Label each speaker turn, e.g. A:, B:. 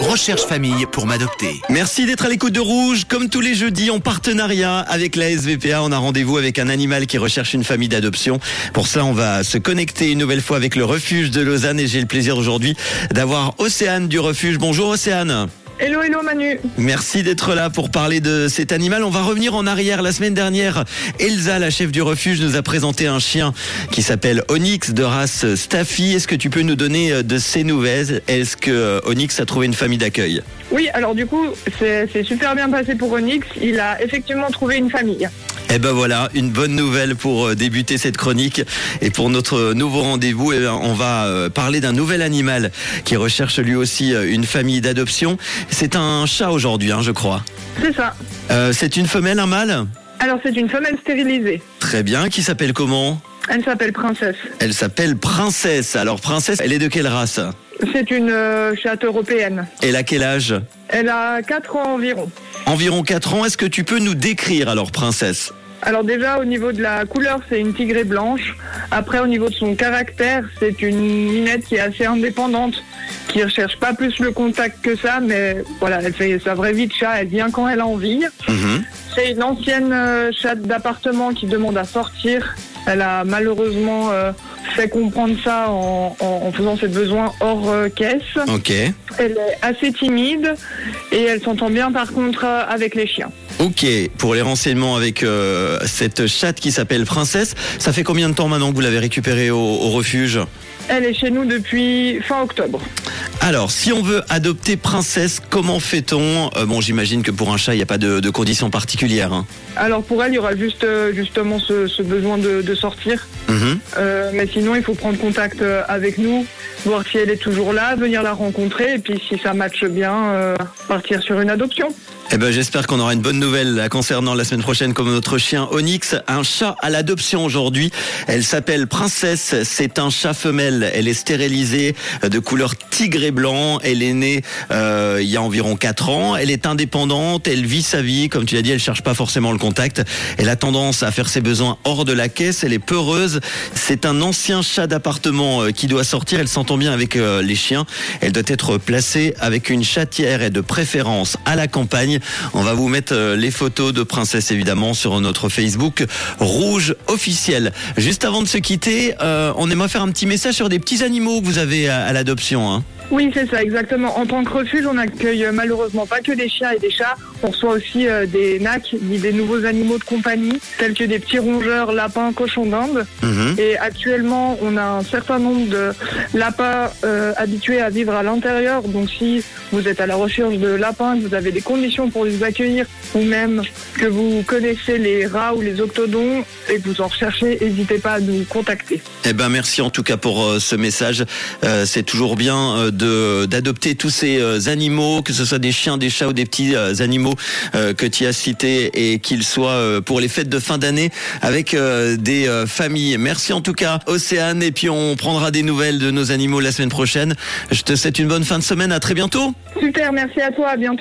A: Recherche famille pour m'adopter.
B: Merci d'être à l'écoute de Rouge. Comme tous les jeudis, en partenariat avec la SVPA, on a rendez-vous avec un animal qui recherche une famille d'adoption. Pour ça, on va se connecter une nouvelle fois avec le refuge de Lausanne et j'ai le plaisir aujourd'hui d'avoir Océane du refuge. Bonjour Océane.
C: Hello, hello Manu.
B: Merci d'être là pour parler de cet animal. On va revenir en arrière. La semaine dernière, Elsa, la chef du refuge, nous a présenté un chien qui s'appelle Onyx de race Staffy. Est-ce que tu peux nous donner euh, de ces nouvelles? Est-ce que euh, Onyx a trouvé une famille d'accueil?
C: Oui, alors du coup, c'est c'est super bien passé pour Onyx. Il a effectivement trouvé une famille.
B: Eh ben voilà, une bonne nouvelle pour euh, débuter cette chronique. Et pour notre nouveau rendez-vous, eh ben, on va euh, parler d'un nouvel animal qui recherche lui aussi euh, une famille d'adoption. C'est un chat aujourd'hui, hein, je crois.
C: C'est ça.
B: Euh, c'est une femelle, un mâle?
C: Alors c'est une femelle stérilisée.
B: Très bien, qui s'appelle comment?
C: Elle s'appelle Princesse.
B: Elle s'appelle Princesse. Alors Princesse, elle est de quelle race?
C: C'est une euh, chatte européenne.
B: Elle a quel âge?
C: Elle a 4 ans environ.
B: Environ 4 ans. Est-ce que tu peux nous décrire alors Princesse?
C: Alors déjà au niveau de la couleur, c'est une tigrée blanche. Après au niveau de son caractère, c'est une minette qui est assez indépendante, qui recherche pas plus le contact que ça, mais voilà, elle fait sa vraie vie de chat, elle vient quand elle a envie.
B: Mhm.
C: C'est une ancienne euh, chatte d'appartement qui demande à sortir. Elle a malheureusement euh, fait comprendre ça en, en- en faisant ses besoins hors euh, caisse.
B: Ok.
C: Elle est assez timide et elle s'entend bien par contre avec les chiens.
B: Ok, pour les renseignements avec euh, cette chatte qui s'appelle Princesse, ça fait combien de temps maintenant que vous l'avez récupérée au, au refuge?
C: Elle est chez nous depuis fin octobre.
B: Alors, si on veut adopter Princesse, comment fait-on? Euh, Bon, j'imagine que pour un chat, il n'y a pas de, de conditions particulières. hein.
C: Alors pour elle, il y aura juste euh, justement ce, ce besoin de, de sortir.
B: Mhm.
C: Euh, mais sinon, il faut prendre contact euh, avec nous, voir si elle est toujours là, venir la rencontrer et puis si ça matche bien, euh, partir sur une adoption.
B: Eh ben, j'espère qu'on aura une bonne nouvelle concernant la semaine prochaine comme notre chien Onyx, un chat à l'adoption aujourd'hui. Elle s'appelle Princesse, c'est un chat femelle. Elle est stérilisée euh, de couleur tigre et blanc. Elle est née euh, il y a environ 4 ans. Elle est indépendante, elle vit sa vie. Comme tu l'as dit, elle cherche pas forcément le contact. Elle a tendance à faire ses besoins hors de la caisse. Elle est peureuse. C'est un ancien chat d'appartement qui doit sortir. S'entend bien avec euh, les chiens. Elle doit être placée avec une chatière et de préférence à la campagne. On va vous mettre euh, les photos de Princesse évidemment sur notre Facebook Rouge officiel. Juste avant de se quitter, euh, on aimerait faire un petit message sur des petits animaux que vous avez à, l'adoption. Hein.
C: Oui, c'est ça, exactement. En tant que refuge, on accueille euh, malheureusement pas que des chiens et des chats. On reçoit aussi euh, des nacs, des nouveaux animaux de compagnie, tels que des petits rongeurs, lapins, cochons d'Inde.
B: Mhm.
C: Et actuellement, on a un certain nombre de lapins euh, habitués à vivre à l'intérieur. Donc si vous êtes à la recherche de lapins, que vous avez des conditions pour les accueillir, ou même que vous connaissez les rats ou les octodons et que vous en recherchez, n'hésitez pas à nous contacter.
B: Eh ben merci en tout cas pour euh, ce message. C'est toujours bien d'adopter tous ces euh, animaux, que ce soit des chiens, des chats ou des petits euh, animaux euh, que tu as cités et qu'ils soient pour les fêtes de fin d'année avec des familles. Merci en tout cas Océane et puis on prendra des nouvelles de nos animaux la semaine prochaine. Je te souhaite une bonne fin de semaine. À très bientôt.
C: Super, merci à toi, à bientôt.